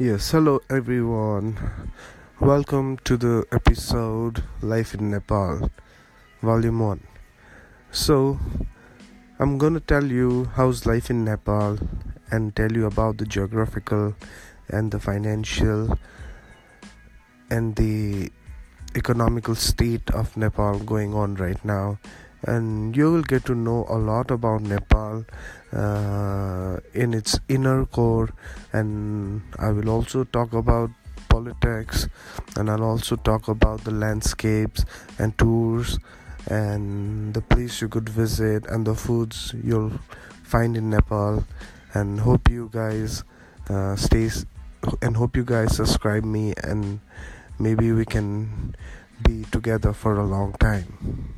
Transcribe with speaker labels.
Speaker 1: Yes, hello everyone. Welcome to the episode Life in Nepal, Volume 1. So, I'm gonna tell you how's life in Nepal and tell you about the geographical and the financial and the economical state of Nepal going on right now. And you will get to know a lot about Nepal uh, in its inner core, and I will also talk about politics, and I'll also talk about the landscapes and tours and the place you could visit and the foods you'll find in Nepal. And hope you guys uh, stay and hope you guys subscribe me and maybe we can be together for a long time.